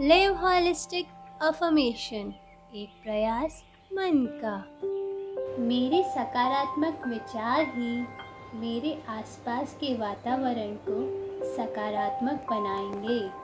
Live holistic affirmation एक प्रयास मन का। मेरे सकारात्मक विचार ही मेरे आसपास के वातावरण को सकारात्मक बनाएँगे।